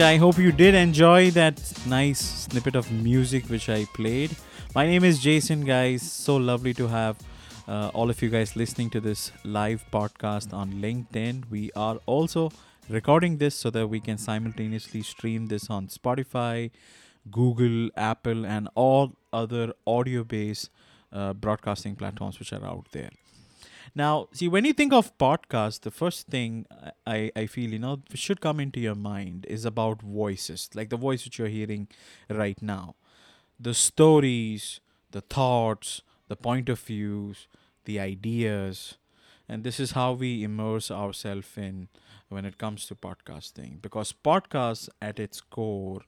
I hope you did enjoy that nice snippet of music which I played. My name is Jaison, guys. So lovely to have uh, all of you guys listening to this live podcast on LinkedIn. We are also recording this so that we can simultaneously stream this on Spotify, Google, Apple, and all other audio based uh, broadcasting platforms which are out there. Now, see, when you think of podcast, the first thing I, I feel, you know, should come into your mind is about voices, like the voice which you're hearing right now. The stories, the thoughts, the point of views, the ideas. And this is how we immerse ourselves in when it comes to podcasting. Because podcast at its core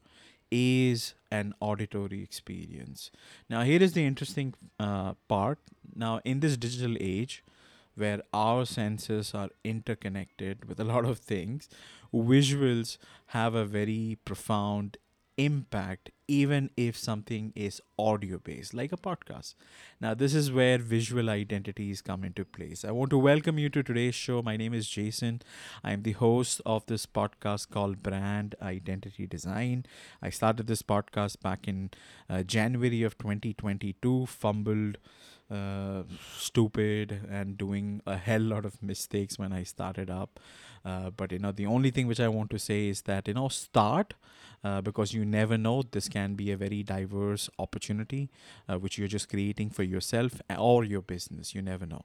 is an auditory experience. Now, here is the interesting uh, part. Now, in this digital age, where our senses are interconnected with a lot of things, visuals have a very profound impact even if something is audio based like a podcast. Now this is where visual identities come into place. I want to welcome you to today's show. My name is jaison. I am the host of this podcast called brand identity design. I started this podcast back in uh, january of 2022 fumbled uh, stupid and doing a hell lot of mistakes when I started up. Uh, but you know, the only thing which I want to say is that you know, start uh, because you never know. This can be a very diverse opportunity uh, which you're just creating for yourself or your business. You never know.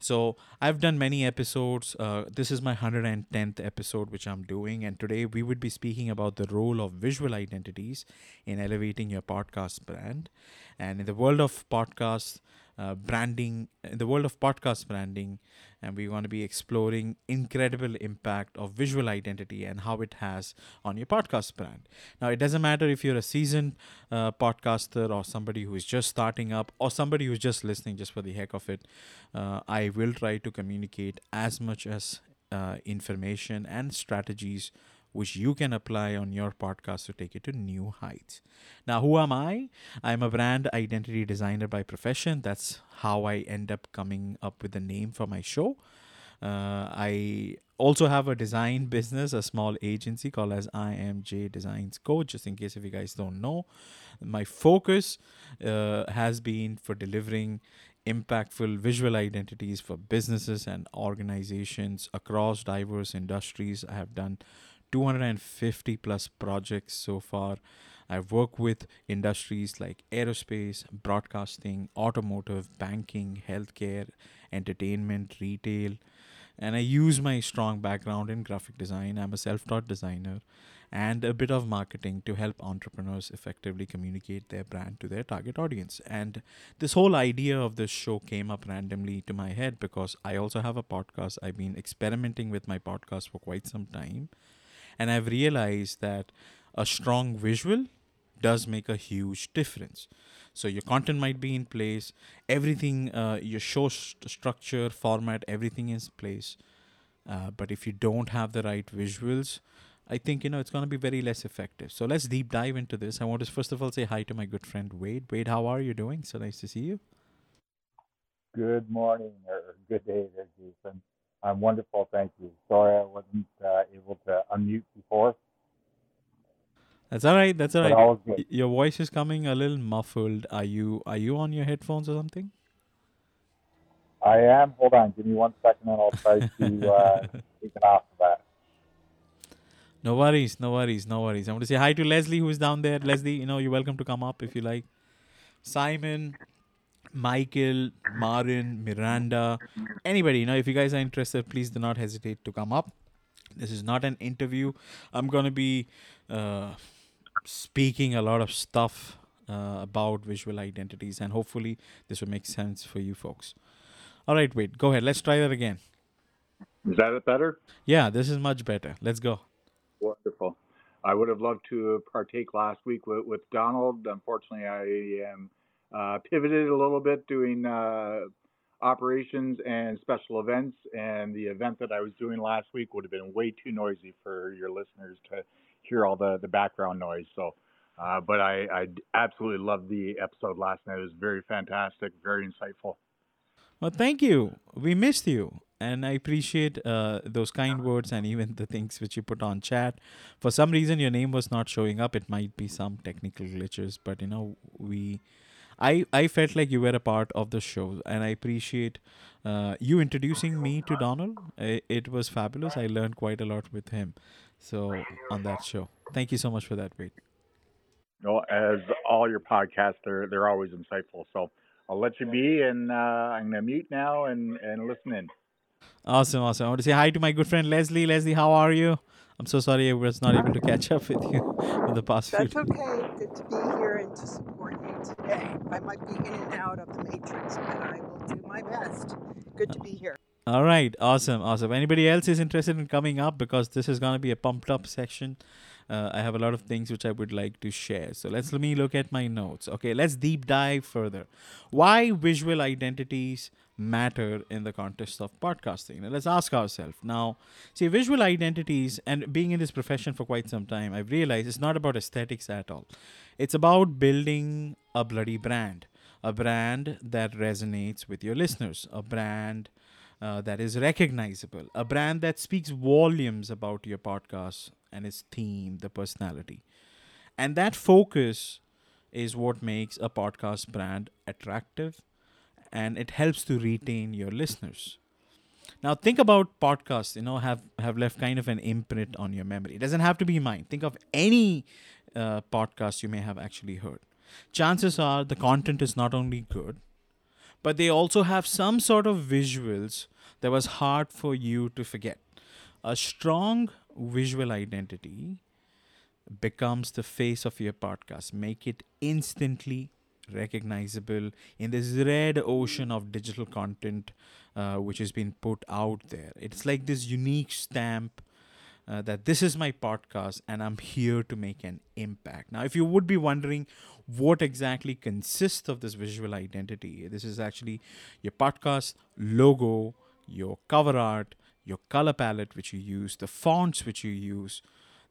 So I've done many episodes. Uh, this is my 110th episode which I'm doing, and today we would be speaking about the role of visual identities in elevating your podcast brand. And in the world of podcasts, uh, branding in the world of podcast branding and we're going to be exploring incredible impact of visual identity and how it has on your podcast brand. Now it doesn't matter if you're a seasoned uh, podcaster or somebody who is just starting up or somebody who's just listening just for the heck of it uh, i will try to communicate as much as uh, information and strategies which you can apply on your podcast to take it to new heights. Now, who am I? I'm a brand identity designer by profession. That's how I end up coming up with the name for my show. Uh, I also have a design business, a small agency called as IamJ Designs Co. Just in case if you guys don't know, my focus uh, has been for delivering impactful visual identities for businesses and organizations across diverse industries. I have done 250 plus projects so far. I've worked with industries like aerospace, broadcasting, automotive, banking, healthcare, entertainment, retail, and I use my strong background in graphic design. I'm a self taught designer and a bit of marketing to help entrepreneurs effectively communicate their brand to their target audience. And this whole idea of this show came up randomly to my head because I also have a podcast. I've been experimenting with my podcast for quite some time and I've realized that a strong visual does make a huge difference. So your content might be in place, everything, uh, your show st- structure, format, everything is in place. Uh, but if you don't have the right visuals, I think you know it's going to be very less effective. So let's deep dive into this. I want to first of all say hi to my good friend Wade. Wade, how are you doing? So nice to see you. Good morning or good day there, Jaison. I'm wonderful, thank you. Sorry I wasn't uh, able to unmute before. That's all right. That's all right. Your voice is coming a little muffled. Are you are you on your headphones or something? I am. Hold on. Give me one second, and I'll try to uh, take it off of that. No worries. No worries. No worries. I want to say hi to Leslie, who is down there. Leslie, you know, you're welcome to come up if you like. Simon, Michael, Marin, Miranda, anybody, you know, if you guys are interested, please do not hesitate to come up. This is not an interview. I'm going to be uh, speaking a lot of stuff uh, about visual identities, and hopefully, this will make sense for you folks. All right, wait, go ahead. Let's try that again. Is that it better? Yeah, this is much better. Let's go. Wonderful. I would have loved to partake last week with, with Donald. Unfortunately, I am uh, pivoted a little bit doing uh, operations and special events. And the event that I was doing last week would have been way too noisy for your listeners to hear all the, the background noise. So, uh, but I, I absolutely loved the episode last night. It was very fantastic, very insightful. Well, thank you. We missed you. and I appreciate uh, those kind words and even the things which you put on chat. For some reason, your name was not showing up. It might be some technical glitches, but you know, we, I, I felt like you were a part of the show, and I appreciate uh, you introducing me to Donald. It, it was fabulous. I learned quite a lot with him. So on that show, thank you so much for that, Wade. No, as all your podcasts, they're they're always insightful. So I'll let you be, and uh, I'm gonna mute now and and listen in. Awesome, awesome. I want to say hi to my good friend Leslie. Leslie, how are you? I'm so sorry I was not able to catch up with you in the past few. That's few. okay. Good to be here and to support you today. I might be in and out of the matrix, but I will do my best. Good to be here. All right, awesome, awesome. Anybody else is interested in coming up because this is gonna be a pumped up section. Uh, I have a lot of things which I would like to share. So let's let me look at my notes. Okay, let's deep dive further. Why visual identities matter in the context of podcasting? Now, let's ask ourselves. Now, see, visual identities and being in this profession for quite some time, I've realized it's not about aesthetics at all. It's about building a bloody brand, a brand that resonates with your listeners, a brand uh, that is recognizable, a brand that speaks volumes about your podcast and its theme, the personality. And that focus is what makes a podcast brand attractive and it helps to retain your listeners. Now think about podcasts, you know, have have left kind of an imprint on your memory. It doesn't have to be mine. Think of any uh, podcast you may have actually heard. Chances are the content is not only good, but they also have some sort of visuals that was hard for you to forget. A strong visual identity becomes the face of your podcast. Make it instantly recognizable in this red ocean of digital content uh, which has been put out there. It's like this unique stamp uh, that this is my podcast and I'm here to make an impact. Now, if you would be wondering what exactly consists of this visual identity, this is actually your podcast logo, your cover art, your color palette which you use, the fonts which you use,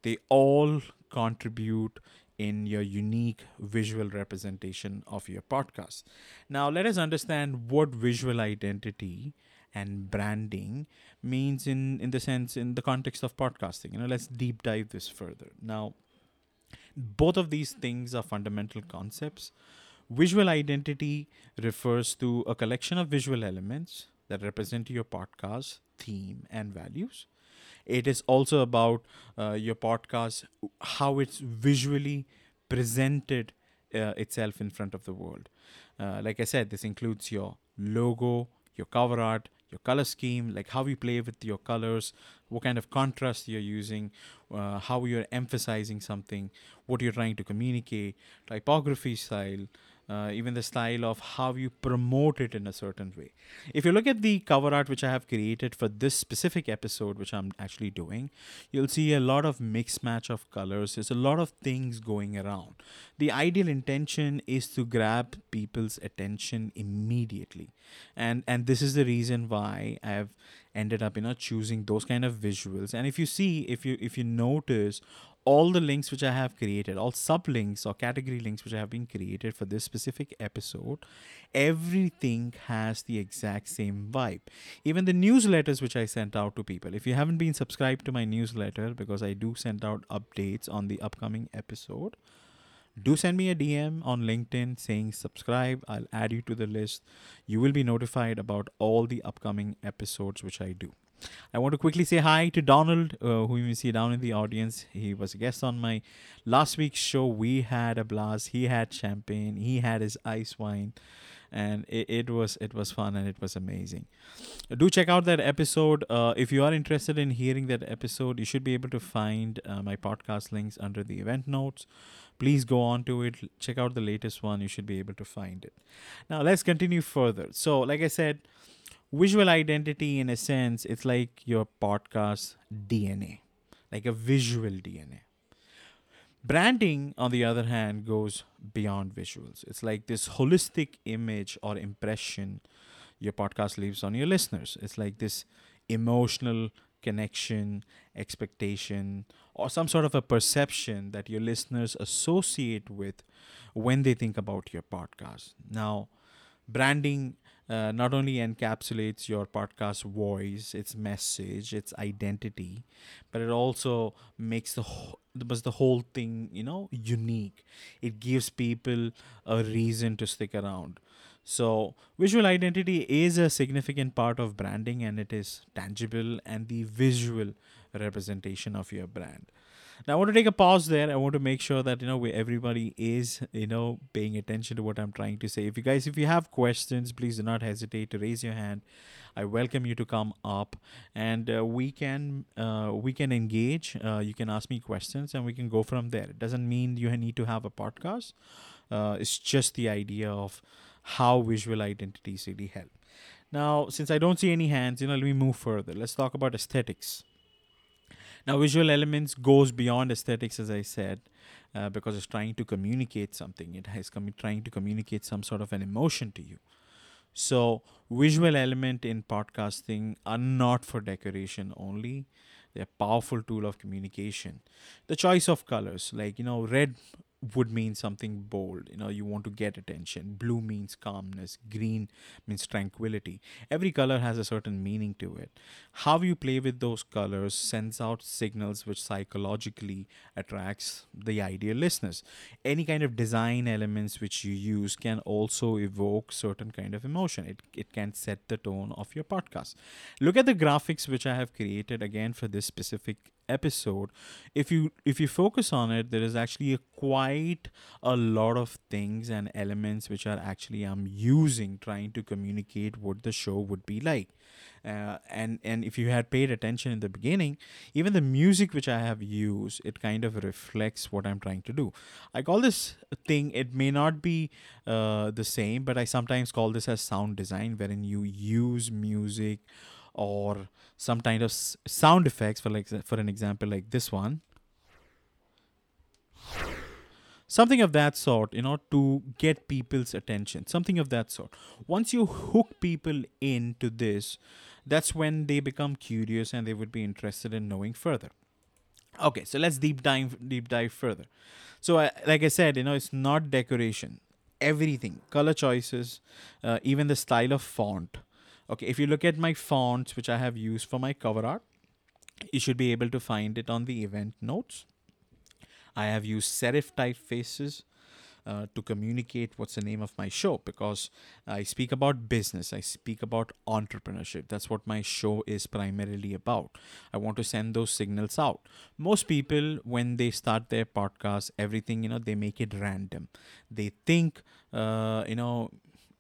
they all contribute in your unique visual representation of your podcast. Now, let us understand what visual identity and branding means in in the sense in the context of podcasting. You know let's deep dive this further. Now both of these things are fundamental concepts. Visual identity refers to a collection of visual elements that represent your podcast theme and values. It is also about uh, your podcast how it's visually presented uh, itself in front of the world. Uh, like i said this includes your logo your cover art your color scheme, like how you play with your colors, what kind of contrast you're using, uh, how you're emphasizing something, what you're trying to communicate, typography style, uh, even the style of how you promote it in a certain way. If you look at the cover art which I have created for this specific episode, which I'm actually doing, you'll see a lot of mix match of colors. There's a lot of things going around. The ideal intention is to grab people's attention immediately, and and this is the reason why I've ended up you know choosing those kind of visuals. And if you see, if you if you notice all the links which I have created, all sub links or category links which I have been created for this specific episode, everything has the exact same vibe. Even the newsletters which I sent out to people. If you haven't been subscribed to my newsletter, because I do send out updates on the upcoming episode, do send me a DM on LinkedIn saying subscribe. I'll add you to the list. You will be notified about all the upcoming episodes which I do. I want to quickly say hi to Donald, uh, who you see down in the audience. He was a guest on my last week's show. We had a blast. He had champagne. He had his ice wine, and it, it was it was fun and it was amazing. Do check out that episode. Uh, if you are interested in hearing that episode, you should be able to find uh, my podcast links under the event notes. Please go on to it. Check out the latest one. You should be able to find it. Now let's continue further. So, like I said visual identity in a sense it's like your podcast dna like a visual dna branding on the other hand goes beyond visuals. It's like this holistic image or impression your podcast leaves on your listeners. It's like this emotional connection expectation or some sort of a perception that your listeners associate with when they think about your podcast. Now branding uh, not only encapsulates your podcast voice, its message, its identity, but it also makes the whole, the whole thing you know unique. It gives people a reason to stick around. So, visual identity is a significant part of branding and it is tangible and the visual representation of your brand. Now, I want to take a pause there. I want to make sure that you know everybody is you know paying attention to what I'm trying to say. If you guys, if you have questions, please do not hesitate to raise your hand. I welcome you to come up, and uh, we can uh, we can engage. Uh, you can ask me questions, and we can go from there. It doesn't mean you need to have a podcast. Uh, it's just the idea of how visual identities really help. Now, since I don't see any hands, you know, let me move further. Let's talk about aesthetics. Now, visual elements goes beyond aesthetics, as I said, uh, because it's trying to communicate something. It has com- trying to communicate some sort of an emotion to you. So, visual element in podcasting are not for decoration only. They're a powerful tool of communication. The choice of colors, like you know, red would mean something bold. You know you want to get attention. Blue means calmness green means tranquility. Every color has a certain meaning to it. How you play with those colors sends out signals which psychologically attracts the ideal listeners. Any kind of design elements which you use can also evoke certain kind of emotion. It, it can set the tone of your podcast. Look at the graphics which i have created again for this specific episode if you if you focus on it there is actually a quite a lot of things and elements which are actually i'm using trying to communicate what the show would be like. Uh, and and if you had paid attention in the beginning even the music which i have used it kind of reflects what i'm trying to do. I call this thing it may not be uh, the same but i sometimes call this as sound design wherein you use music or some kind of sound effects for like for an example like this one. Something of that sort you know to get people's attention. Something of that sort. Once you hook people into this that's when they become curious and they would be interested in knowing further. Okay so let's deep dive deep dive further. So uh, like i said you know it's not decoration. Everything. Color choices uh, even the style of font Okay, if you look at my fonts, which I have used for my cover art, you should be able to find it on the event notes. I have used serif typefaces uh, to communicate what's the name of my show because I speak about business, I speak about entrepreneurship. That's what my show is primarily about. I want to send those signals out. Most people, when they start their podcast, everything, you know, they make it random. They think, uh, you know,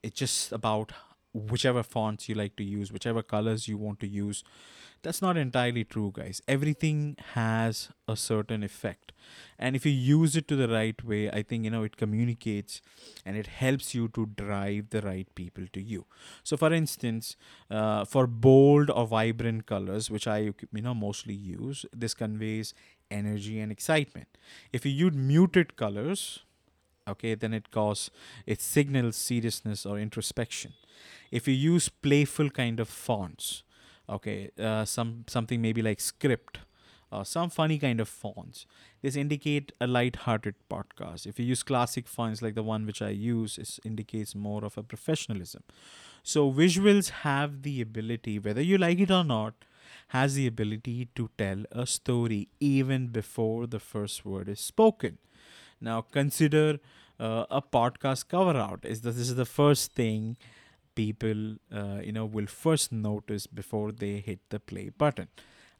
it's just about whichever fonts you like to use, whichever colors you want to use. That's not entirely true, guys. Everything has a certain effect. And if you use it to the right way, I think, you know, it communicates and it helps you to drive the right people to you. So, for instance, uh, for bold or vibrant colors, which I, you know, mostly use, this conveys energy and excitement. If you use muted colors, okay, then it causes, it signals seriousness or introspection. If you use playful kind of fonts okay uh, some something maybe like script some funny kind of fonts this indicate a light-hearted podcast. If you use classic fonts like the one which i use it indicates more of a professionalism. So visuals have the ability whether you like it or not has the ability to tell a story even before the first word is spoken now consider uh, a podcast cover art. Is this is the first thing people uh, you know will first notice before they hit the play button.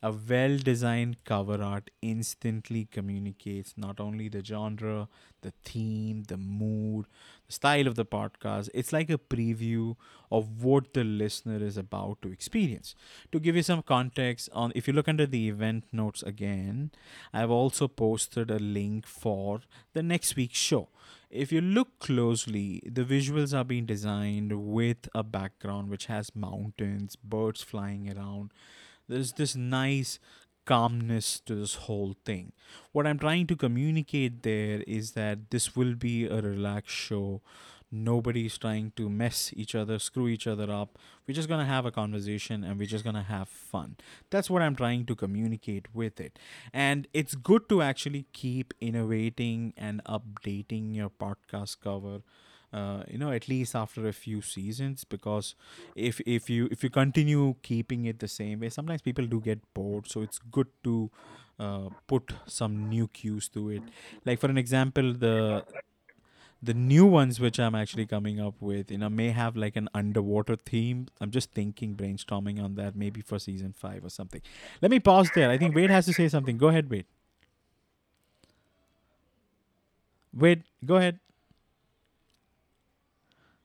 A well designed cover art instantly communicates not only the genre the theme the mood style of the podcast it's like a preview of what the listener is about to experience to give you some context on if you look under the event notes again i've also posted a link for the next week's show if you look closely, the visuals are being designed with a background which has mountains, birds flying around. There's this nice calmness to this whole thing. What I'm trying to communicate there is that this will be a relaxed show nobody's trying to mess each other, screw each other up. We're just going to have a conversation and we're just going to have fun. That's what I'm trying to communicate with it. And it's good to actually keep innovating and updating your podcast cover. Uh, you know at least after a few seasons because if if you if you continue keeping it the same way sometimes people do get bored. So it's good to uh, put some new cues to it. Like for an example the the new ones which i'm actually coming up with you know may have like an underwater theme. I'm just thinking brainstorming on that maybe for season 5 or something. Let me pause there. I think wade has to say something. Go ahead wade. Wade go ahead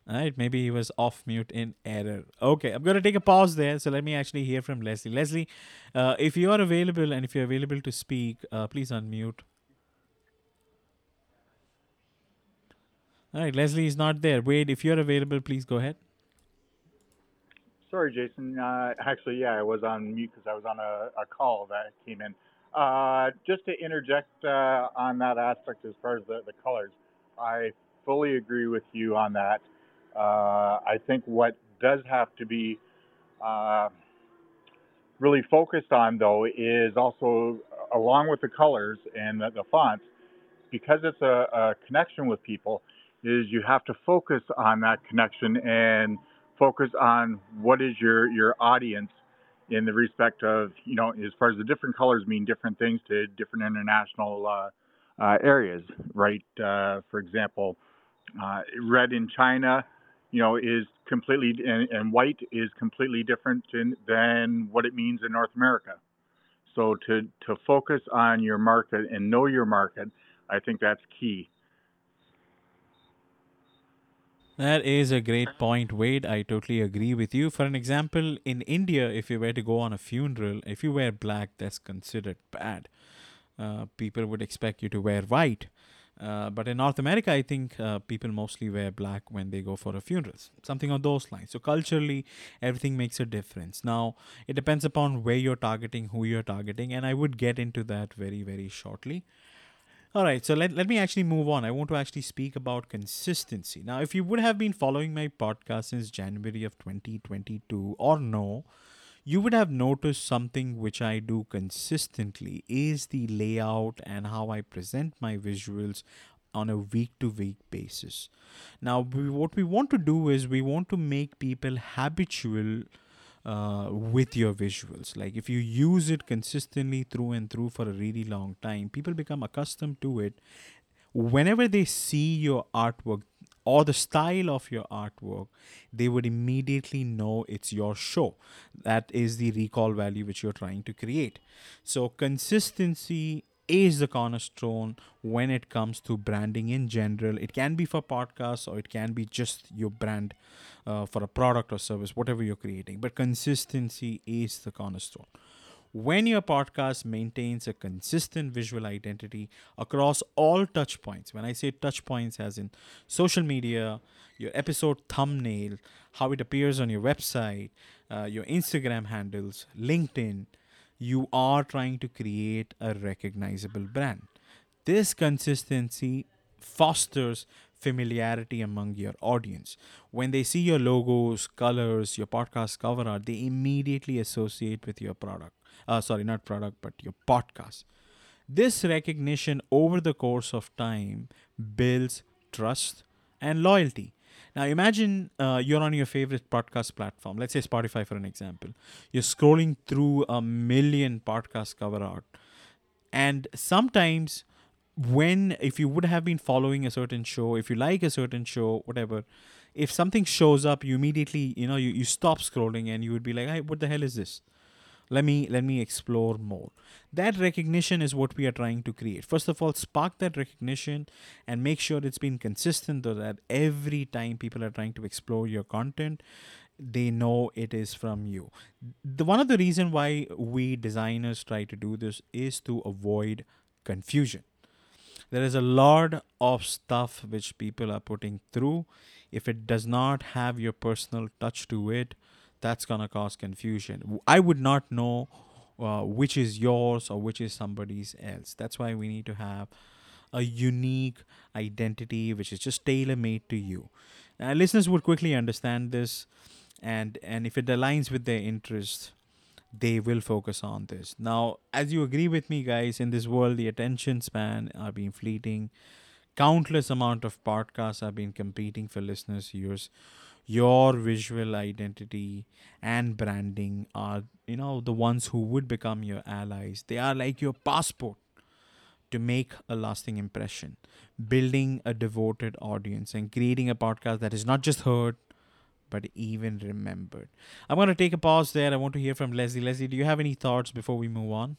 all right, maybe he was off mute in error. Okay, I'm going to take a pause there. So let me actually hear from Leslie. Leslie, uh, if you are available and if you're available to speak, uh, please unmute. All right, Leslie is not there. Wade, if you're available, please go ahead. Sorry, Jaison. Uh, actually, yeah, I was on mute because I was on a, a, call that came in. Uh, just to interject uh, on that aspect as far as the, the colors, I fully agree with you on that. Uh, I think what does have to be uh, really focused on, though, is also along with the colors and the, the fonts, because it's a, a, connection with people, is you have to focus on that connection and focus on what is your your audience in the respect of you know as far as the different colors mean different things to different international uh, uh, areas, right? Uh, for example, uh, red in China you know, is completely and, and white is completely different in, than what it means in North America. So to to focus on your market and know your market, I think that's key. That is a great point, Wade. I totally agree with you. For an example, in India, if you were to go on a funeral, if you wear black, that's considered bad. Uh, people would expect you to wear white. Uh, but in North America, I think uh, people mostly wear black when they go for a funerals, something on those lines. So culturally, everything makes a difference. Now, it depends upon where you're targeting, who you're targeting, and I would get into that very, very shortly. All right, so let, let me actually move on. I want to actually speak about consistency. Now, if you would have been following my podcast since January of 2022 or no, you would have noticed something which I do consistently is the layout and how I present my visuals on a week to week basis. Now, we, what we want to do is we want to make people habitual uh, with your visuals. Like if you use it consistently through and through for a really long time, people become accustomed to it. Whenever they see your artwork, or the style of your artwork, they would immediately know it's your show. That is the recall value which you're trying to create. So, consistency is the cornerstone when it comes to branding in general. It can be for podcasts or it can be just your brand uh, for a product or service, whatever you're creating. But consistency is the cornerstone when your podcast maintains a consistent visual identity across all touch points when i say touch points as in social media your episode thumbnail how it appears on your website uh, your instagram handles linkedin you are trying to create a recognizable brand this consistency fosters familiarity among your audience. When they see your logos, colors, your podcast cover art, they immediately associate with your product uh, sorry, not product, but your podcast. This recognition over the course of time builds trust and loyalty. Now, imagine uh, you're on your favorite podcast platform, let's say Spotify for an example. You're scrolling through a million podcast cover art, and sometimes when if you would have been following a certain show if you like a certain show whatever if something shows up you immediately you know you, you stop scrolling and you would be like hey what the hell is this let me let me explore more. That recognition is what we are trying to create. First of all spark that recognition and make sure it's been consistent so that every time people are trying to explore your content they know it is from you. The one of the reason why we designers try to do this is to avoid confusion. There is a lot of stuff which people are putting through. If it does not have your personal touch to it that's to cause confusion. I would not know uh, which is yours or which is somebody's else. That's why we need to have a unique identity which is just tailor made to you. Now, listeners would quickly understand this, and and if it aligns with their interest, they will focus on this. Now, as you agree with me, guys, in this world, the attention span are being fleeting. countless amount of podcasts have been competing for listeners' ears. Your visual identity and branding are, you know, the ones who would become your allies. They are like your passport to make a lasting impression, building a devoted audience, and creating a podcast that is not just heard, but even remembered. I'm going to take a pause there. I want to hear from Leslie. Leslie, do you have any thoughts before we move on?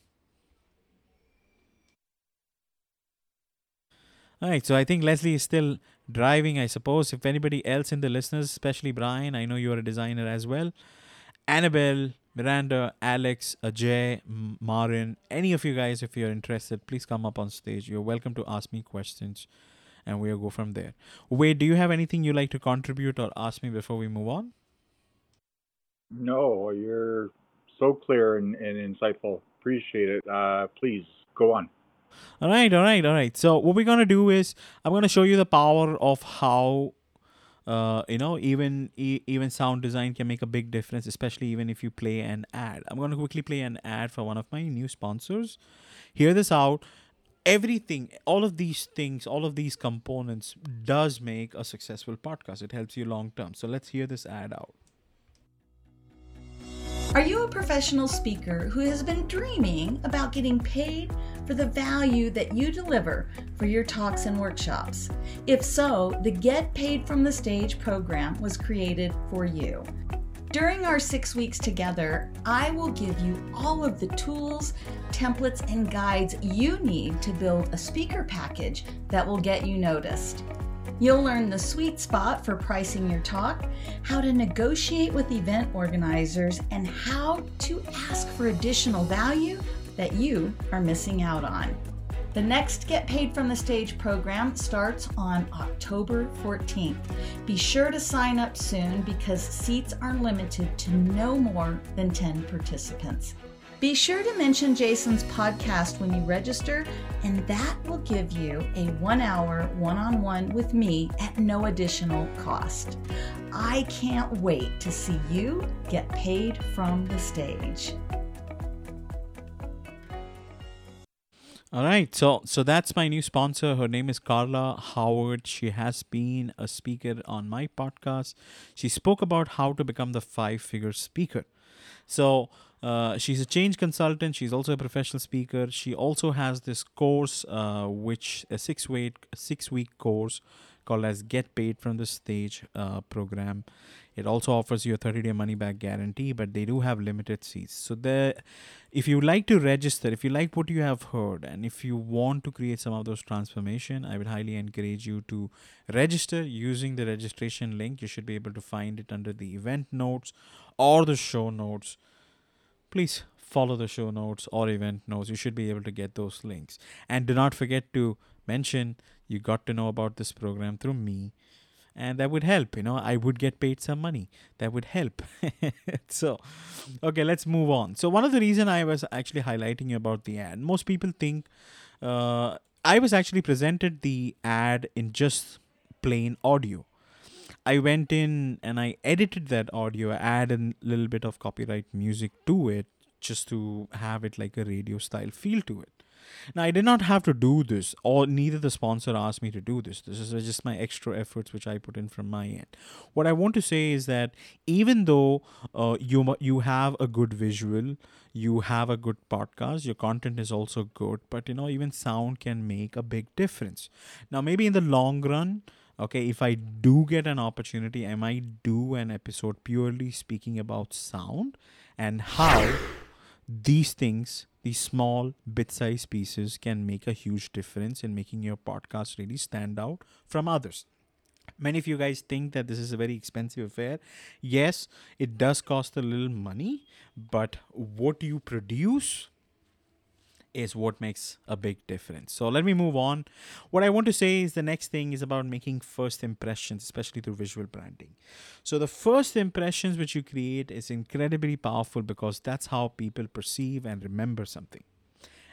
All right, so I think Leslie is still driving, I suppose. If anybody else in the listeners, especially Brian, I know you're a designer as well. Annabelle, Miranda, Alex, Ajay, Marin, any of you guys, if you're interested, please come up on stage. You're welcome to ask me questions and we'll go from there. Wade, do you have anything you'd like to contribute or ask me before we move on? No, you're so clear and, and insightful. Appreciate it. Uh, please go on. All right, all right, all right. So what we're gonna do is I'm gonna show you the power of how uh, you know even e- even sound design can make a big difference especially even if you play an ad. I'm to quickly play an ad for one of my new sponsors. Hear this out. Everything all of these things all of these components does make a successful podcast. It helps you long term. So let's hear this ad out. Are you a professional speaker who has been dreaming about getting paid for the value that you deliver for your talks and workshops? If so, the Get Paid from the Stage program was created for you. During our six weeks together, I will give you all of the tools, templates, and guides you need to build a speaker package that will get you noticed. You'll learn the sweet spot for pricing your talk, how to negotiate with event organizers, and how to ask for additional value that you are missing out on. The next Get Paid from the Stage program starts on October 14th. Be sure to sign up soon because seats are limited to no more than 10 participants. Be sure to mention Jaison's podcast when you register, and that will give you a one hour one on one with me at no additional cost. I can't wait to see you get paid from the stage. All right, so so that's my new sponsor. Her name is Carla Howard. She has been a speaker on my podcast. She spoke about how to become the five-figure speaker. So uh, she's a change consultant. She's also a professional speaker. She also has this course, uh, which a six week six week course called as Get Paid from the Stage uh, program. It also offers you a 30 day money back guarantee, but they do have limited seats. So the if you like to register, if you like what you have heard, and if you want to create some of those transformation, I would highly encourage you to register using the registration link. You should be able to find it under the event notes or the show notes please follow the show notes or event notes. You should be able to get those links. And do not forget to mention you got to know about this program through me. And that would help, you know. I would get paid some money. That would help. so, okay, let's move on. So, one of the reason I was actually highlighting about the ad, most people think uh, I was actually presented the ad in just plain audio. I went in and I edited that audio, add a little bit of copyright music to it just to have it like a radio style feel to it. Now, I did not have to do this, or neither the sponsor asked me to do this. This is just my extra efforts which I put in from my end. What I want to say is that even though uh, you you have a good visual, you have a good podcast, your content is also good, but you know even sound can make a big difference. Now, maybe in the long run, okay if i do get an opportunity i might do an episode purely speaking about sound and how these things these small bit-sized pieces can make a huge difference in making your podcast really stand out from others. Many of you guys think that this is a very expensive affair. Yes it does cost a little money but what you produce is what makes a big difference. So let me move on. What I want to say is the next thing is about making first impressions, especially through visual branding. So the first impressions which you create is incredibly powerful because that's how people perceive and remember something.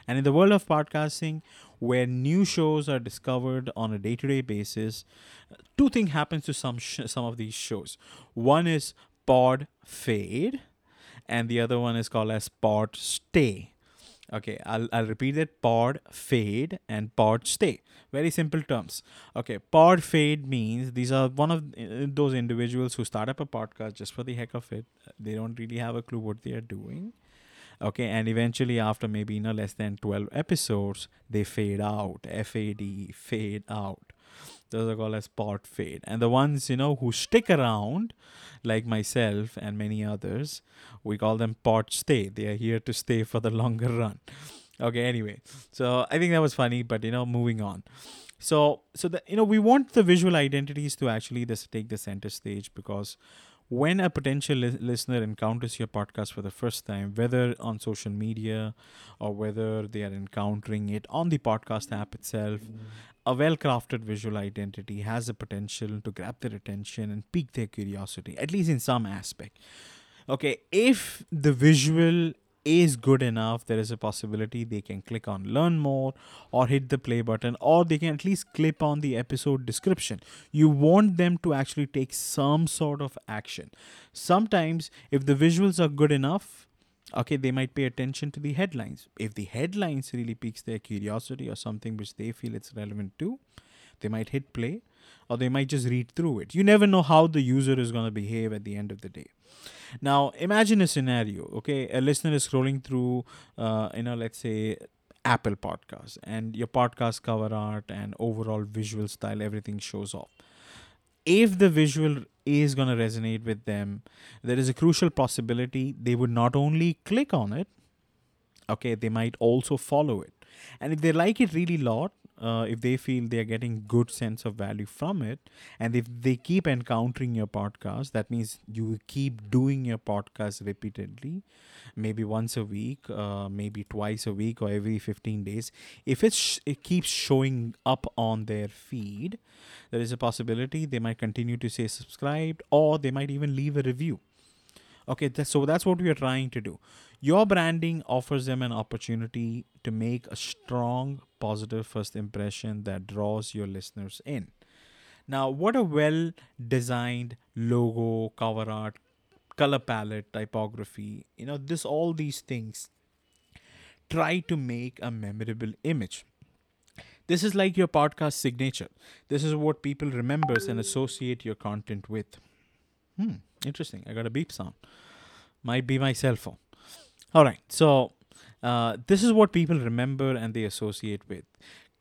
And in the world of podcasting, where new shows are discovered on a day-to-day basis, two things happens to some sh- some of these shows. One is pod fade, and the other one is called as pod stay Okay, I'll, I'll repeat it pod fade and pod stay. Very simple terms. Okay, pod fade means these are one of uh, those individuals who start up a podcast just for the heck of it. They don't really have a clue what they are doing. Okay, and eventually, after maybe you know less than 12 episodes, they fade out. F A D, fade out. Those are called as pod fade. And the ones, you know, who stick around, like myself and many others, we call them pod stay. They are here to stay for the longer run. Okay, anyway. So I think that was funny, but you know, moving on. So so the you know, we want the visual identities to actually this take the center stage because when a potential li- listener encounters your podcast for the first time, whether on social media or whether they are encountering it on the podcast app itself, a well crafted visual identity has the potential to grab their attention and pique their curiosity, at least in some aspect. Okay, if the visual is good enough, there is a possibility they can click on learn more or hit the play button, or they can at least click on the episode description. You want them to actually take some sort of action. Sometimes, if the visuals are good enough, okay they might pay attention to the headlines. If the headlines really piques their curiosity or something which they feel it's relevant to they might hit play or they might just read through it. You never know how the user is going to behave at the end of the day. Now imagine a scenario okay? A listener is scrolling through uh, you know let's say apple podcast and your podcast cover art and overall visual style everything shows off if the visual is going to resonate with them, there is a crucial possibility they would not only click on it, okay, they might also follow it. And if they like it really lot, uh, if they feel they are getting good sense of value from it, and if they keep encountering your podcast, that means you keep doing your podcast repeatedly, maybe once a week, uh, maybe twice a week, or every 15 days. If it's sh- it keeps showing up on their feed, there is a possibility they might continue to say subscribed, or they might even leave a review. Okay, that's, so that's what we are trying to do. Your branding offers them an opportunity to make a strong, positive first impression that draws your listeners in. Now, what a well designed logo, cover art, color palette, typography, you know, this all these things try to make a memorable image. This is like your podcast signature. This is what people remembers and associate your content with. Hmm, interesting. I got a beep sound. Might be my cell phone. All right. So uh, this is what people remember and they associate with.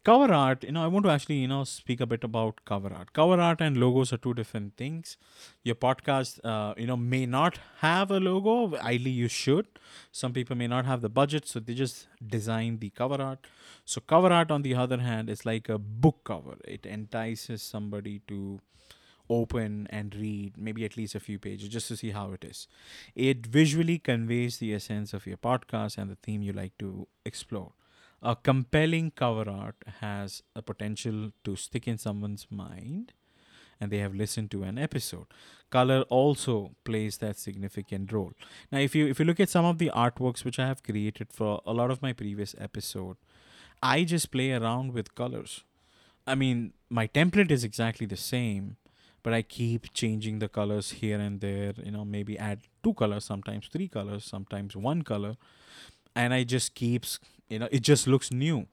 Cover art, you know, I want to actually, you know, speak a bit about cover art. Cover art and logos are two different things. Your podcast, uh, you know, may not have a logo. Ideally, you should. Some people may not have the budget, so they just design the cover art. So, cover art, on the other hand, is like a book cover. It entices somebody to open and read maybe at least a few pages just to see how it is. It visually conveys the essence of your podcast and the theme you like to explore. A compelling cover art has a potential to stick in someone's mind and they have listened to an episode. Color also plays that significant role. Now if you if you look at some of the artworks which I have created for a lot of my previous episode, I just play around with colors. I mean, my template is exactly the same, but I keep changing the colors here and there. You know, maybe add two colors, sometimes three colors, sometimes one color, and I just keeps. You know, it just looks new.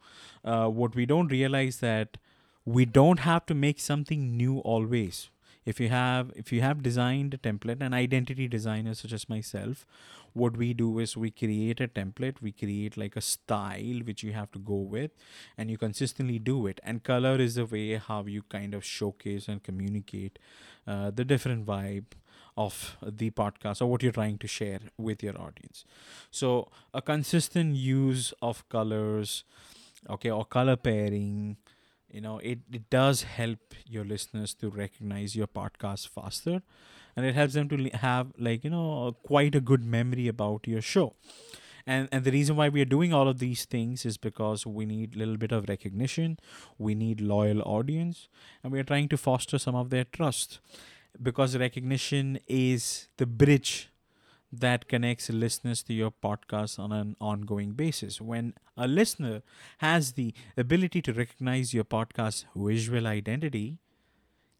Uh, what we don't realize that we don't have to make something new always. If you have if you have designed a template, an identity designer such as myself, what we do is we create a template we create like a style which you have to go with and you consistently do it. And color is the way how you kind of showcase and communicate uh, the different vibe of the podcast or what you're trying to share with your audience. So a consistent use of colors okay or color pairing you know it, it does help your listeners to recognize your podcast faster and it helps them to have like you know quite a good memory about your show. And and the reason why we are doing all of these things is because we need a little bit of recognition we need loyal audience and we are trying to foster some of their trust because recognition is the bridge that connects listeners to your podcast on an ongoing basis. When a listener has the ability to recognize your podcast's visual identity,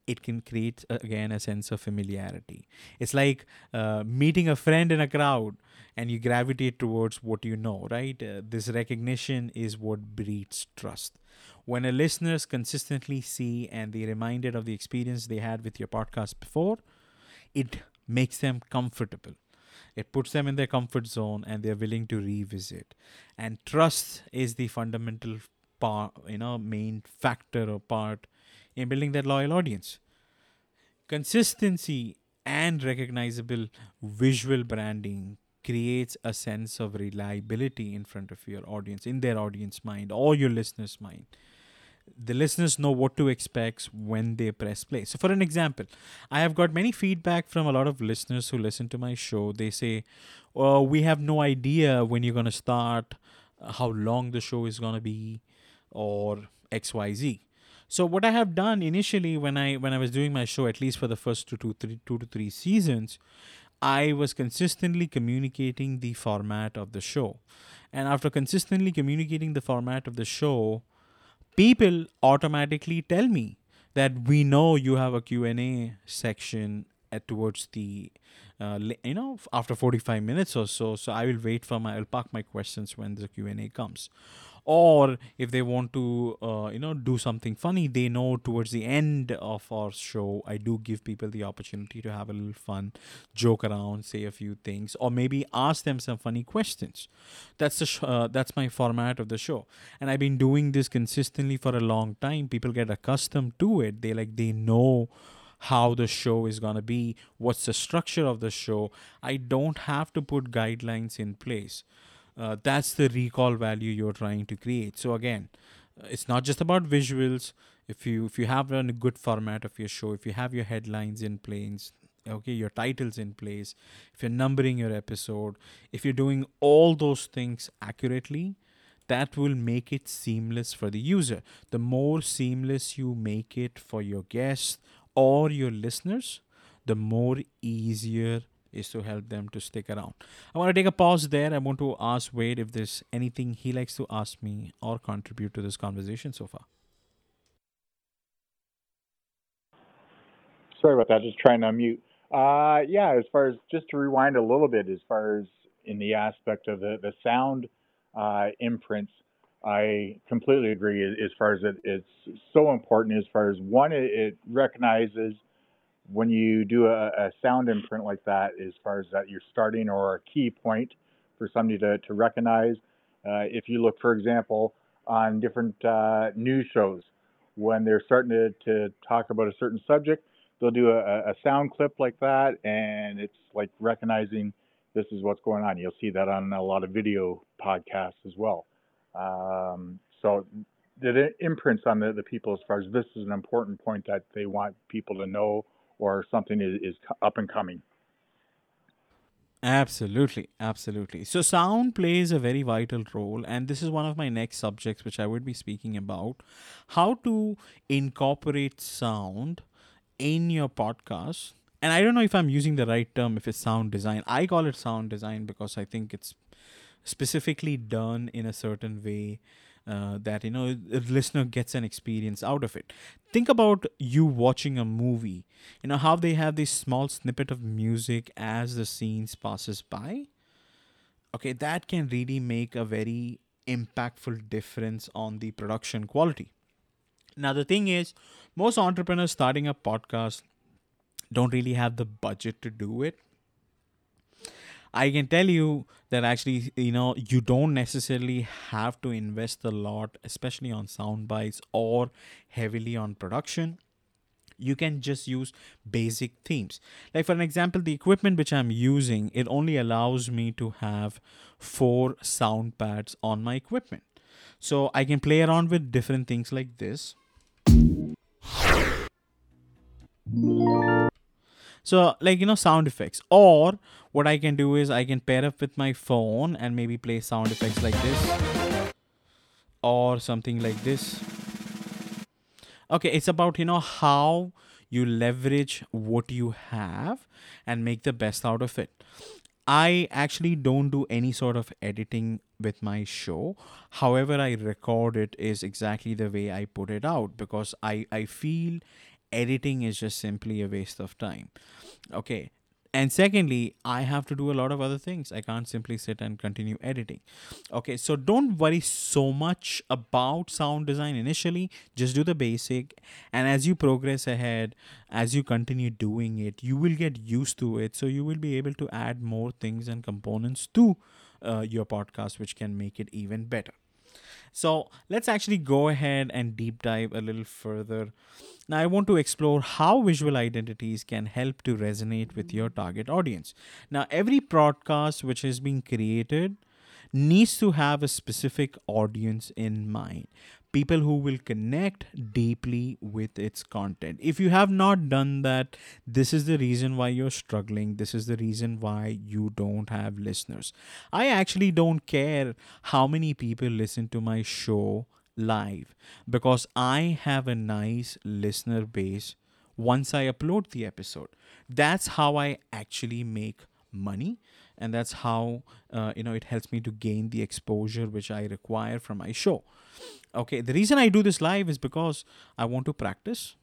it can create uh, again a sense of familiarity. It's like uh, meeting a friend in a crowd and you gravitate towards what you know right? Uh, this recognition is what breeds trust. When a listeners consistently see and they're reminded of the experience they had with your podcast before it makes them comfortable it puts them in their comfort zone and they're willing to revisit. And trust is the fundamental part you know main factor or part in building that loyal audience. Consistency and recognizable visual branding creates a sense of reliability in front of your audience in their audience mind or your listeners mind the listeners know what to expect when they press play. So, for an example, I have got many feedback from a lot of listeners who listen to my show. They say, "Oh, we have no idea when you're going to start, how long the show is going to be, or X, Y, Z." So, what I have done initially when I when I was doing my show, at least for the first two to three two to three seasons, I was consistently communicating the format of the show, and after consistently communicating the format of the show people automatically tell me that we know you have a q&a section at towards the uh, you know after 45 minutes or so so i will wait for my i'll park my questions when the q&a comes or if they want to uh, you know do something funny they know towards the end of our show i do give people the opportunity to have a little fun joke around say a few things or maybe ask them some funny questions. That's the sh- uh, that's my format of the show. And i've been doing this consistently for a long time. People get accustomed to it. They like they know how the show is going to be what's the structure of the show. I don't have to put guidelines in place uh, that's the recall value you're trying to create. So again uh, it's not just about visuals. If you if you have a good format of your show if you have your headlines in place okay your titles in place if you're numbering your episode if you're doing all those things accurately that will make it seamless for the user. The more seamless you make it for your guests or your listeners the more easier is to help them to stick around. I want to take a pause there. I want to ask Wade if there's anything he likes to ask me or contribute to this conversation so far. Sorry about that. Just trying to unmute. Uh, yeah, as far as just to rewind a little bit, as far as in the aspect of the, the sound uh, imprints, I completely agree as far as it, it's so important as far as one, it, it recognizes when you do a, a, sound imprint like that, as far as that you're starting or a key point for somebody to, to recognize. Uh, if you look, for example, on different uh, news shows, when they're starting to, to talk about a certain subject, they'll do a, a sound clip like that, and it's like recognizing this is what's going on. You'll see that on a lot of video podcasts as well. Um, so the imprints on the, the people as far as this is an important point that they want people to know or something is, is up and coming. Absolutely, absolutely. So, sound plays a very vital role, and this is one of my next subjects, which I would be speaking about how to incorporate sound in your podcast. And I don't know if I'm using the right term, if it's sound design. I call it sound design because I think it's specifically done in a certain way uh, that you know the listener gets an experience out of it. Think about you watching a movie you know how they have this small snippet of music as the scenes passes by. Okay that can really make a very impactful difference on the production quality. Now the thing is most entrepreneurs starting a podcast don't really have the budget to do it I can tell you that actually, you know, you don't necessarily have to invest a lot, especially on sound bites or heavily on production. You can just use basic themes. Like, for an example, the equipment which I'm using, it only allows me to have four sound pads on my equipment. So I can play around with different things like this. So, like, you know, sound effects. Or what I can do is I can pair up with my phone and maybe play sound effects like this or something like this. Okay, it's about, you know, how you leverage what you have and make the best out of it. I actually don't do any sort of editing with my show. However, I record it is exactly the way I put it out because I, I feel editing is just simply a waste of time okay and secondly i have to do a lot of other things. I can't simply sit and continue editing. Okay so don't worry so much about sound design initially. Just do the basic. And as you progress ahead as you continue doing it you will get used to it. So you will be able to add more things and components to uh, your podcast which can make it even better so let's actually go ahead and deep dive a little further. Now, I want to explore how visual identities can help to resonate with your target audience. Now, every broadcast which is being created needs to have a specific audience in mind people who will connect deeply with its content. If you have not done that, this is the reason why you're struggling. This is the reason why you don't have listeners. I actually don't care how many people listen to my show live because I have a nice listener base once I upload the episode. That's how I actually make money and that's how uh, you know it helps me to gain the exposure which i require from my show okay the reason i do this live is because i want to practice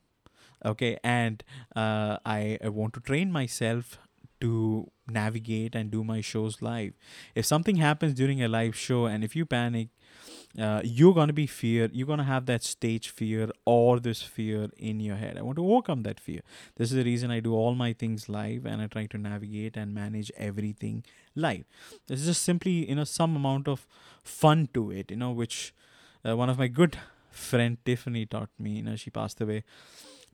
okay and uh, I, I want to train myself to navigate and do my shows live. If something happens during a live show and if you panic uh, you're to be fear you're to have that stage fear or this fear in your head. I want to overcome that fear. This is the reason i do all my things live and i try to navigate and manage everything live. This is just simply you know some amount of fun to it you know which uh, one of my good friend tiffany taught me you know she passed away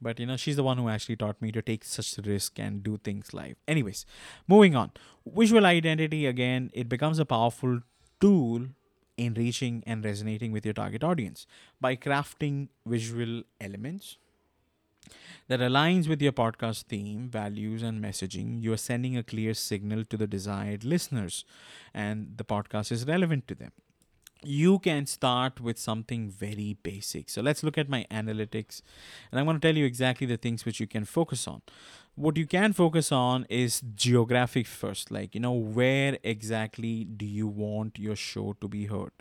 but you know she's the one who actually taught me to take such risk and do things live anyways moving on visual identity again it becomes a powerful tool in reaching and resonating with your target audience by crafting visual elements that aligns with your podcast theme, values, and messaging. You are sending a clear signal to the desired listeners, and the podcast is relevant to them. You can start with something very basic. So let's look at my analytics, and I'm going to tell you exactly the things which you can focus on. What you can focus on is geographic first like you know where exactly do you want your show to be heard?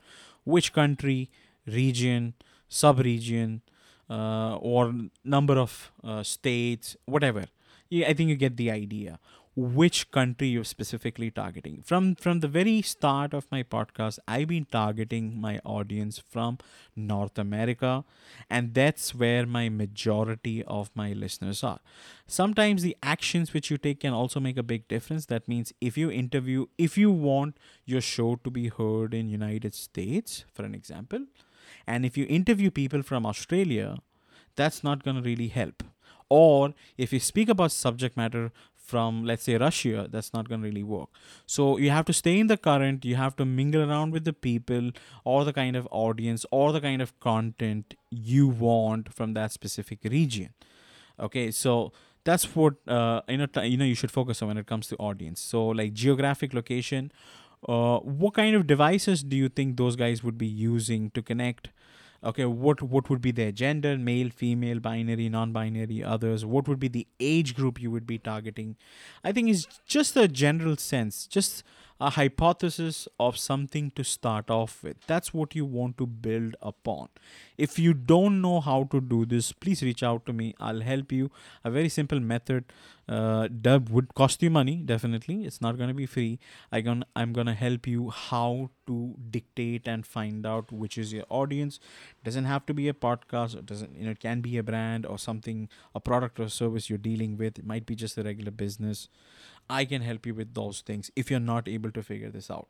Which country region sub-region uh, or number of uh, states whatever. Yeah, i think you get the idea which country you're specifically targeting. From from the very start of my podcast i've been targeting my audience from north america and that's where my majority of my listeners are. Sometimes the actions which you take can also make a big difference. That means if you interview if you want your show to be heard in united states for an example and if you interview people from australia that's not going to really help. Or if you speak about subject matter from let's say Russia, that's not going to really work. So you have to stay in the current, you have to mingle around with the people or the kind of audience or the kind of content you want from that specific region. Okay, so that's what uh, you know you know you should focus on when it comes to audience. So like geographic location, uh, what kind of devices do you think those guys would be using to connect okay what what would be their gender? Male female binary non-binary others. What would be the age group you would be targeting? I think it's just a general sense just a hypothesis of something to start off with. That's what you want to build upon. If you don't know how to do this, please reach out to me. I'll help you. A very simple method uh, that would cost you money, definitely. It's not going to be free. I gonna, I'm going to help you how to dictate and find out which is your audience. Doesn't have to be a podcast. It doesn't, you know, it can be a brand or something, a product or service you're dealing with. It might be just a regular business. I can help you with those things if you're not able to figure this out.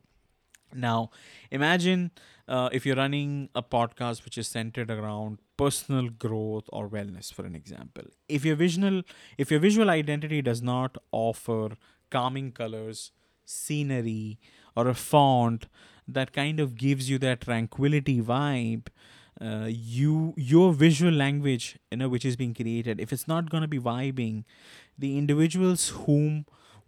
Now, imagine uh, if you're running a podcast which is centered around personal growth or wellness, for an example. If your visual, if your visual identity does not offer calming colors, scenery, or a font that kind of gives you that tranquility vibe, uh, you your visual language, you know, which is being created, if it's not going to be vibing, the individuals whom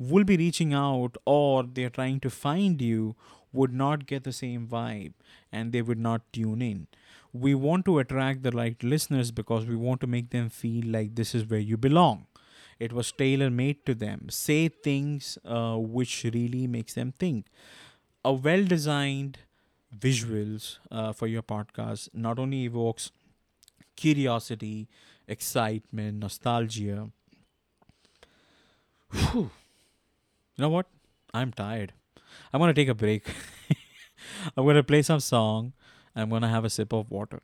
will be reaching out or they're trying to find you would not get the same vibe and they would not tune in. We want to attract the right listeners because we want to make them feel like this is where you belong. It was tailor made to them. Say things uh, which really makes them think. A well designed visuals uh, for your podcast not only evokes curiosity, excitement, nostalgia. Whew. You know what? I'm tired. I'm gonna take a break. I'm gonna play some song. I'm gonna have a sip of water.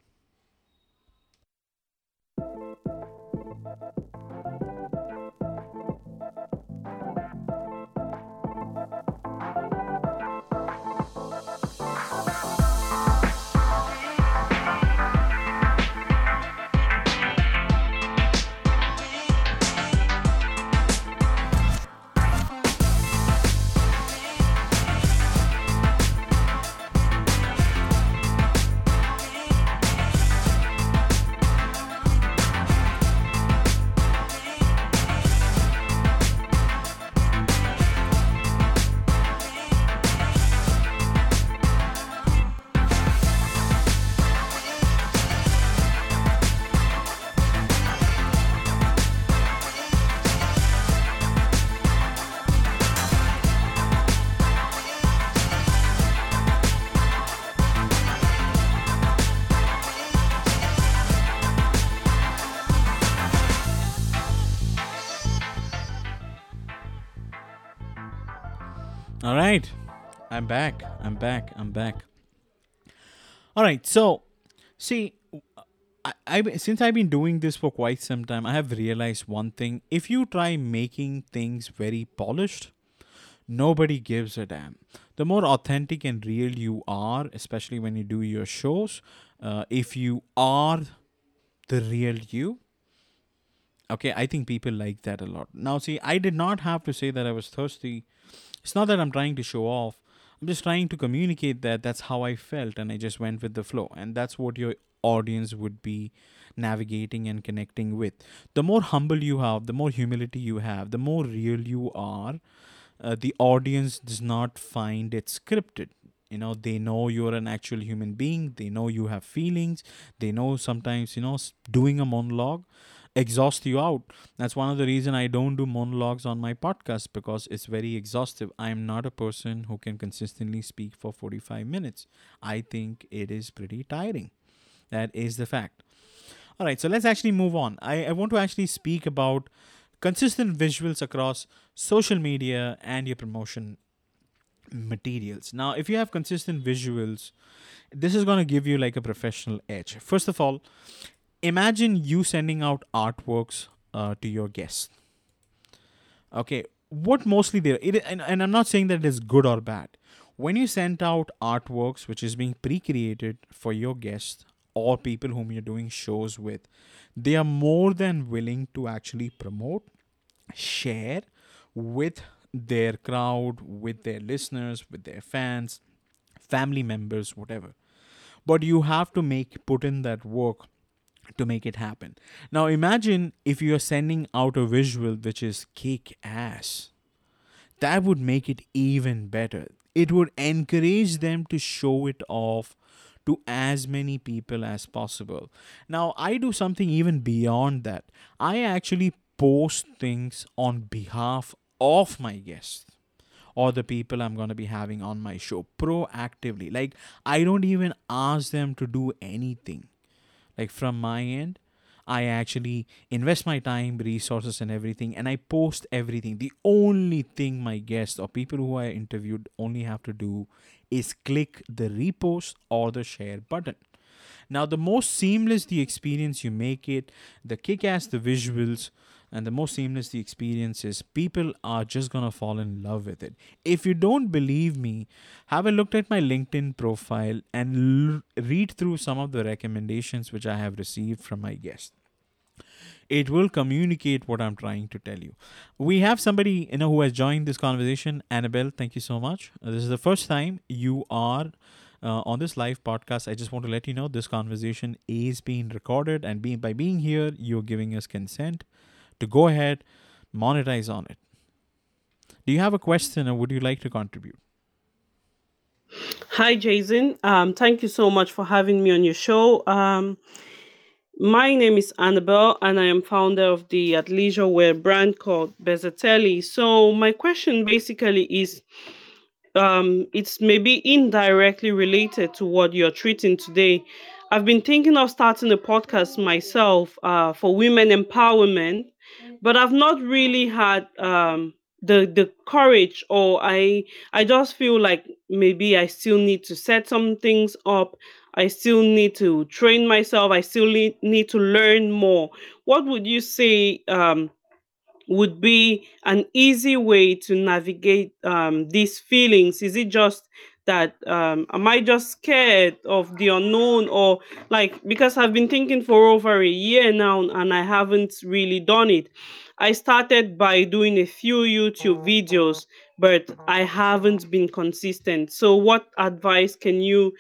Right. I'm back. I'm back. I'm back. All right. So, see, I, I since I've been doing this for quite some time, I have realized one thing. If you try making things very polished, nobody gives a damn. The more authentic and real you are, especially when you do your shows, uh, if you are the real you, okay, I think people like that a lot. Now, see, I did not have to say that I was thirsty it's not that I'm trying to show off. I'm just trying to communicate that that's how I felt and I just went with the flow. And that's what your audience would be navigating and connecting with. The more humble you have, the more humility you have, the more real you are, uh, the audience does not find it scripted. You know, they know you're an actual human being, they know you have feelings, they know sometimes, you know, doing a monologue exhaust you out. That's one of the reason I don't do monologues on my podcast because it's very exhaustive. I am not a person who can consistently speak for 45 minutes. I think it is pretty tiring. That is the fact. All right, so let's actually move on. I, I want to actually speak about consistent visuals across social media and your promotion materials. Now, if you have consistent visuals, this is going to give you like a professional edge. First of all, imagine you sending out artworks uh, to your guests. Okay, what mostly there, it, and, and I'm not saying that it is good or bad. When you send out artworks which is being pre-created for your guests or people whom you're doing shows with, they are more than willing to actually promote, share with their crowd, with their listeners, with their fans, family members, whatever. But you have to make put in that work to make it happen. Now imagine if you are sending out a visual which is kick ass. That would make it even better. It would encourage them to show it off to as many people as possible. Now, I do something even beyond that. I actually post things on behalf of my guests or the people I'm going to be having on my show proactively. Like, I don't even ask them to do anything like from my end i actually invest my time resources and everything and i post everything. The only thing my guests or people who i interviewed only have to do is click the repost or the share button. Now the most seamless the experience you make it the kick ass the visuals and the most seamless the experience is, people are just gonna fall in love with it. If you don't believe me, have a look at my LinkedIn profile and l- read through some of the recommendations which I have received from my guests. It will communicate what I'm trying to tell you. We have somebody you know who has joined this conversation. Annabelle, thank you so much. Uh, this is the first time you are uh, on this live podcast, I just want to let you know this conversation is being recorded, and being by being here, you're giving us consent to go ahead, monetize on it. Do you have a question or would you like to contribute? Hi, Jaison. Um, thank you so much for having me on your show. Um, my name is Annabelle, and I am founder of the athleisure wear brand called Bezzatelli. So, my question basically is um, it's maybe indirectly related to what you're treating today. I've been thinking of starting a podcast myself uh, for women empowerment, but I've not really had um, the the courage, or I I just feel like maybe I still need to set some things up. I still need to train myself. I still need, to learn more. What would you say um, would be an easy way to navigate um, these feelings? Is it just that um, am I just scared of the unknown, or like because I've been thinking for over a year now and I haven't really done it? I started by doing a few YouTube videos, but I haven't been consistent. So, what advice can you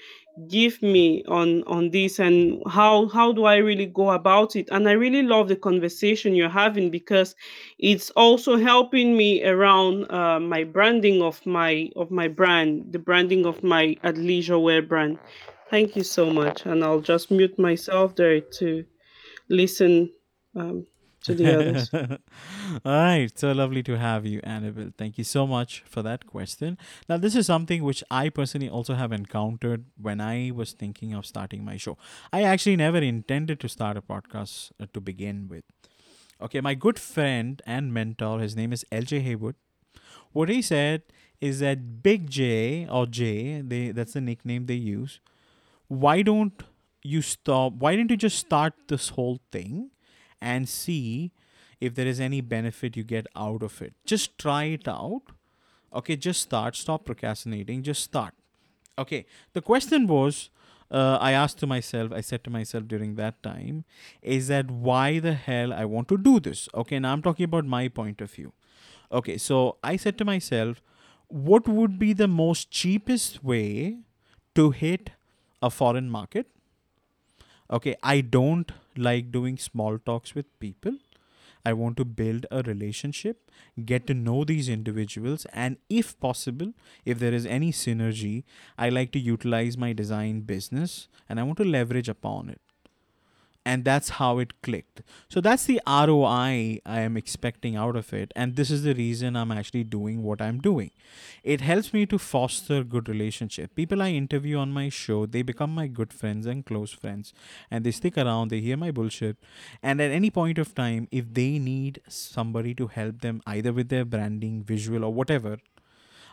give me on on this and how how do i really go about it? And i really love the conversation you're having because it's also helping me around uh, my branding of my of my brand the branding of my athleisure wear brand. Thank you so much. And i'll just mute myself there to listen um, to the others. All right. So lovely to have you, Annabelle. Thank you so much for that question. Now, this is something which I personally also have encountered when I was thinking of starting my show. I actually never intended to start a podcast uh, to begin with. Okay, my good friend and mentor, his name is LJ Haywood. What he said is that Big J or J, they that's the nickname they use. Why don't you stop? Why didn't you just start this whole thing and see if there is any benefit you get out of it. Just try it out. Okay, just start. Stop procrastinating. Just start. Okay, the question was uh, I asked to myself, I said to myself during that time, is that why the hell I want to do this? Okay, now I'm talking about my point of view. Okay, so I said to myself, what would be the most cheapest way to hit a foreign market? Okay, I don't like doing small talks with people. I want to build a relationship, get to know these individuals, and if possible, if there is any synergy, I like to utilize my design business and I want to leverage upon it and that's how it clicked. So that's the roi i am expecting out of it and this is the reason i'm actually doing what i'm doing. It helps me to foster good relationship. People i interview on my show they become my good friends and close friends and they stick around they hear my bullshit and at any point of time if they need somebody to help them either with their branding visual or whatever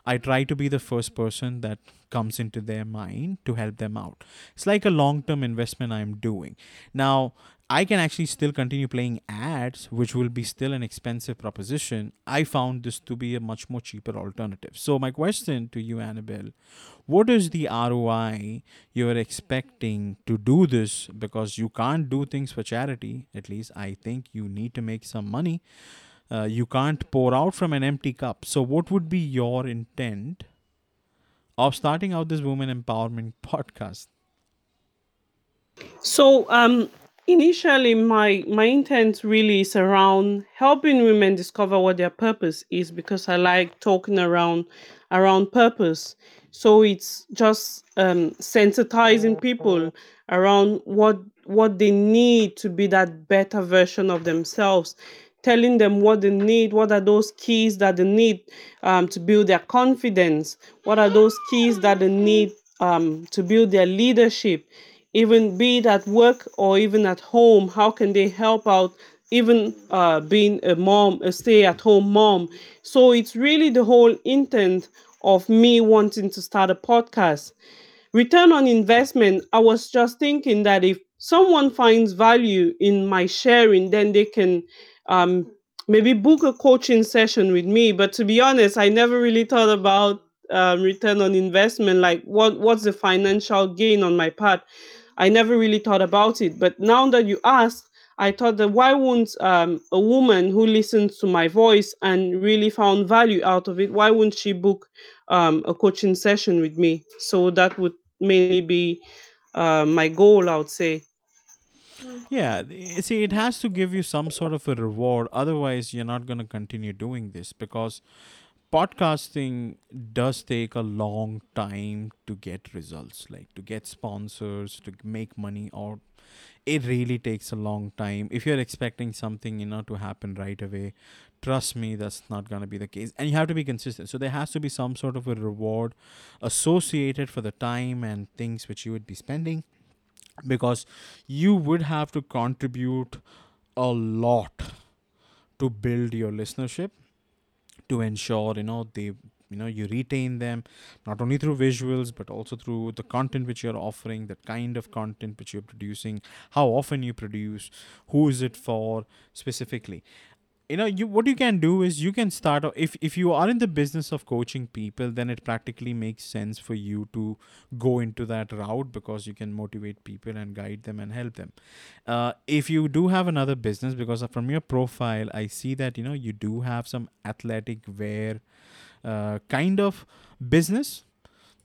I try to be the first person that comes into their mind to help them out. It's like a long term investment I'm doing. Now, I can actually still continue playing ads, which will be still an expensive proposition. I found this to be a much more cheaper alternative. So, my question to you, Annabelle, what is the ROI you're expecting to do this? Because you can't do things for charity. At least I think you need to make some money uh, you can't pour out from an empty cup. So, what would be your intent of starting out this women empowerment podcast? So, um, initially, my my intent really is around helping women discover what their purpose is because I like talking around around purpose. So it's just um, sensitizing people around what what they need to be that better version of themselves telling them what they need, what are those keys that they need um, to build their confidence, what are those keys that they need um, to build their leadership, even be it at work or even at home. How can they help out? Even uh, being a mom, a stay at home mom. So it's really the whole intent of me wanting to start a podcast. Return on investment, I was just thinking that if someone finds value in my sharing, then they can um, maybe book a coaching session with me. But to be honest, I never really thought about um, return on investment. Like, what what's the financial gain on my part? I never really thought about it. But now that you ask, I thought that why wouldn't um, a woman who listens to my voice and really found value out of it, why wouldn't she book um, a coaching session with me? So that would mainly be uh, my goal, I would say. Yeah, eh, see, it has to give you some sort of a reward. Otherwise, you're not going to continue doing this because podcasting does take a long time to get results, like to get sponsors, to make money, or it really takes a long time. If you're expecting something, you know, to happen right away, trust me, that's not going to be the case. And you have to be consistent. So there has to be some sort of a reward associated for the time and things which you would be spending because you would have to contribute a lot to build your listenership to ensure you know they you know you retain them not only through visuals but also through the content which you're offering the kind of content which you're producing how often you produce who is it for specifically you know you what you can do is you can start if if you are in the business of coaching people then it practically makes sense for you to go into that route because you can motivate people and guide them and help them. Uh, if you do have another business because from your profile i see that you know you do have some athletic wear uh, kind of business.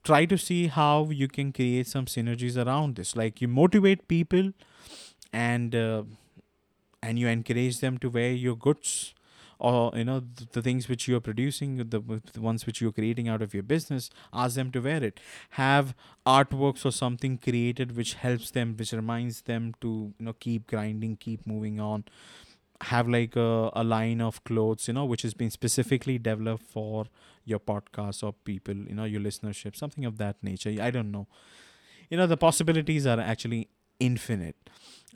Try to see how you can create some synergies around this. Like you motivate people and uh, and you encourage them to wear your goods or you know the, the things which you are producing the, the ones which you're creating out of your business ask them to wear it. Have artworks or something created which helps them which reminds them to you know keep grinding keep moving on. Have like a, a line of clothes you know which has been specifically developed for your podcast or people you know your listenership something of that nature. I don't know. You know the possibilities are actually infinite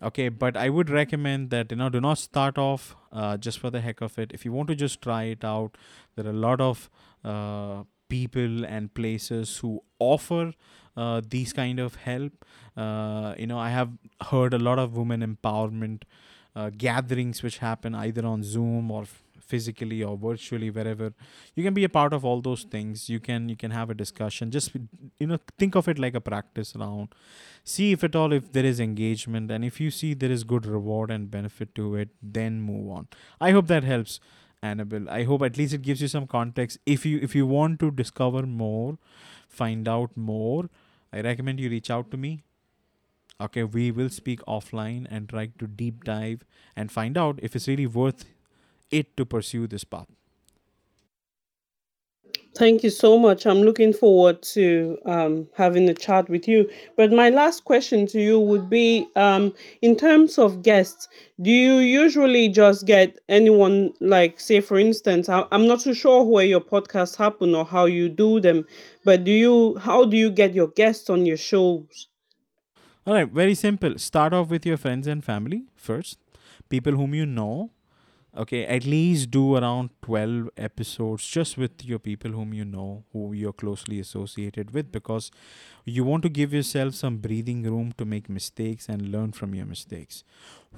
okay but i would recommend that you know do not start off uh, just for the heck of it. If you want to just try it out there are a lot of uh, people and places who offer uh, these kind of help. Uh, you know i have heard a lot of women empowerment uh, gatherings which happen either on zoom or physically or virtually wherever. You can be a part of all those things. You can you can have a discussion. Just you know think of it like a practice round. See if at all if there is engagement and if you see there is good reward and benefit to it then move on. I hope that helps annabelle. I hope at least it gives you some context. If you if you want to discover more find out more i recommend you reach out to me. Okay we will speak offline and try to deep dive and find out if it's really worth it to pursue this path. Thank you so much. I'm looking forward to um, having a chat with you. But my last question to you would be um, in terms of guests, do you usually just get anyone, like, say, for instance, I, I'm not too sure where your podcasts happen or how you do them, but do you, how do you get your guests on your shows? All right, very simple. Start off with your friends and family first, people whom you know okay at least do around 12 episodes just with your people whom you know who you're closely associated with because you want to give yourself some breathing room to make mistakes and learn from your mistakes.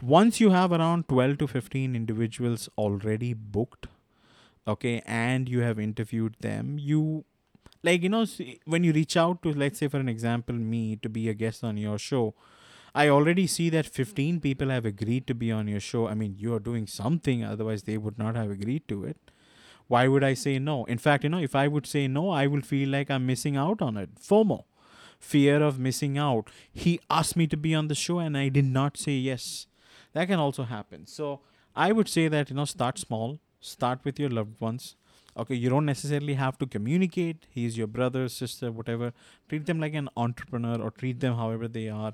Once you have around 12 to 15 individuals already booked okay and you have interviewed them you like you know when you reach out to let's say for an example me to be a guest on your show I already see that 15 people have agreed to be on your show. I mean, you are doing something, otherwise, they would not have agreed to it. Why would I say no? In fact, you know, if I would say no, I will feel like I'm missing out on it. FOMO, fear of missing out. He asked me to be on the show and I did not say yes. That can also happen. So I would say that, you know, start small, start with your loved ones. Okay, you don't necessarily have to communicate. He's your brother, sister, whatever. Treat them like an entrepreneur or treat them however they are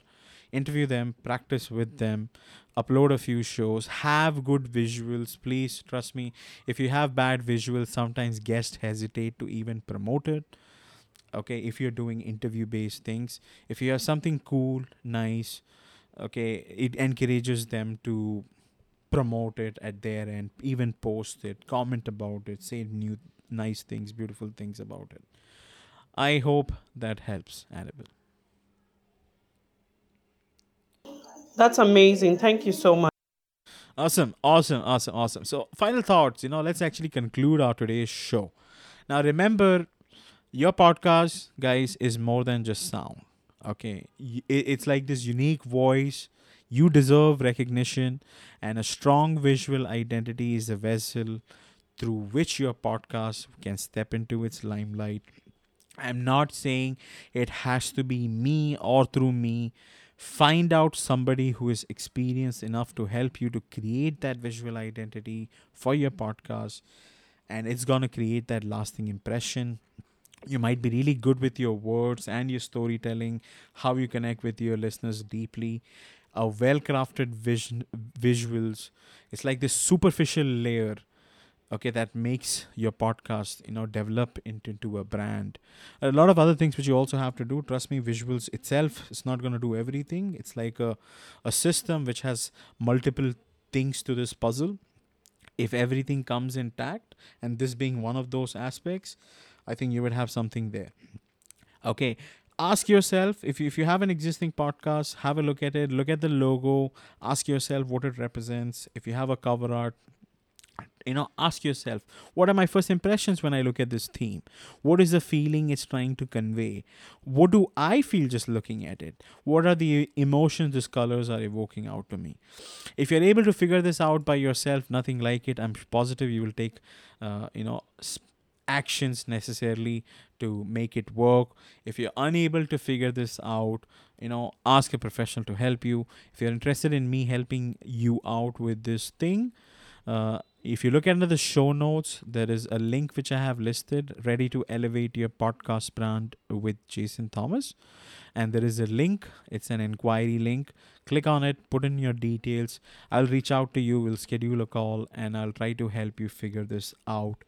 interview them, practice with them, upload a few shows, have good visuals. Please trust me, if you have bad visuals, sometimes guests hesitate to even promote it. Okay, if you're doing interview based things, if you have something cool, nice, okay, it encourages them to promote it at their end, even post it, comment about it, say new nice things, beautiful things about it. I hope that helps, Annabelle. That's amazing. Thank you so much. Awesome, awesome, awesome, awesome. So, final thoughts, you know, let's actually conclude our today's show. Now, remember, your podcast, guys, is more than just sound. Okay, it's like this unique voice. You deserve recognition, and a strong visual identity is the vessel through which your podcast can step into its limelight. I'm not saying it has to be me or through me find out somebody who is experienced enough to help you to create that visual identity for your podcast and it's going to create that lasting impression. You might be really good with your words and your storytelling how you connect with your listeners deeply. A well crafted vision visuals it's like this superficial layer okay that makes your podcast you know develop into, into a brand. A lot of other things which you also have to do trust me visuals itself is not going to do everything. It's like a, a system which has multiple things to this puzzle. If everything comes intact and this being one of those aspects i think you would have something there. Okay ask yourself if you, if you have an existing podcast have a look at it look at the logo ask yourself what it represents. If you have a cover art you know ask yourself what are my first impressions when i look at this theme? What is the feeling it's trying to convey? What do i feel just looking at it? What are the emotions these colors are evoking out to me? If you're able to figure this out by yourself nothing like it i'm positive you will take uh, you know actions necessarily to make it work. If you're unable to figure this out you know ask a professional to help you. If you're interested in me helping you out with this thing uh, if you look under the show notes, there is a link which I have listed ready to elevate your podcast brand with Jaison Thomas. And there is a link, it's an inquiry link. Click on it, put in your details. I'll reach out to you, we'll schedule a call, and I'll try to help you figure this out.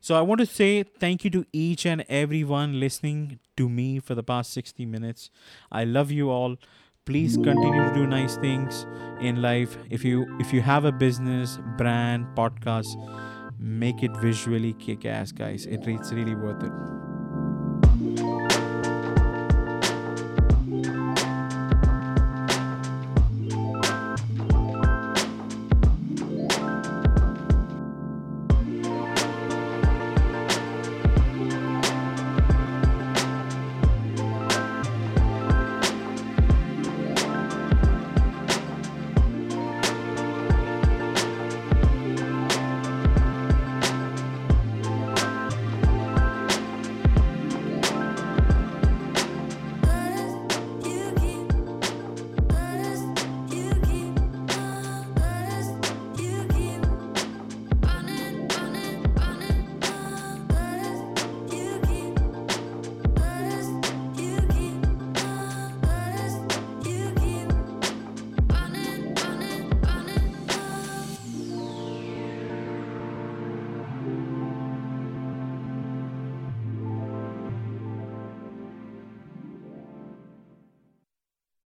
So I want to say thank you to each and everyone listening to me for the past 60 minutes. I love you all please continue to do nice things in life. If you if you have a business brand podcast make it visually kick ass guys. It, it's really worth it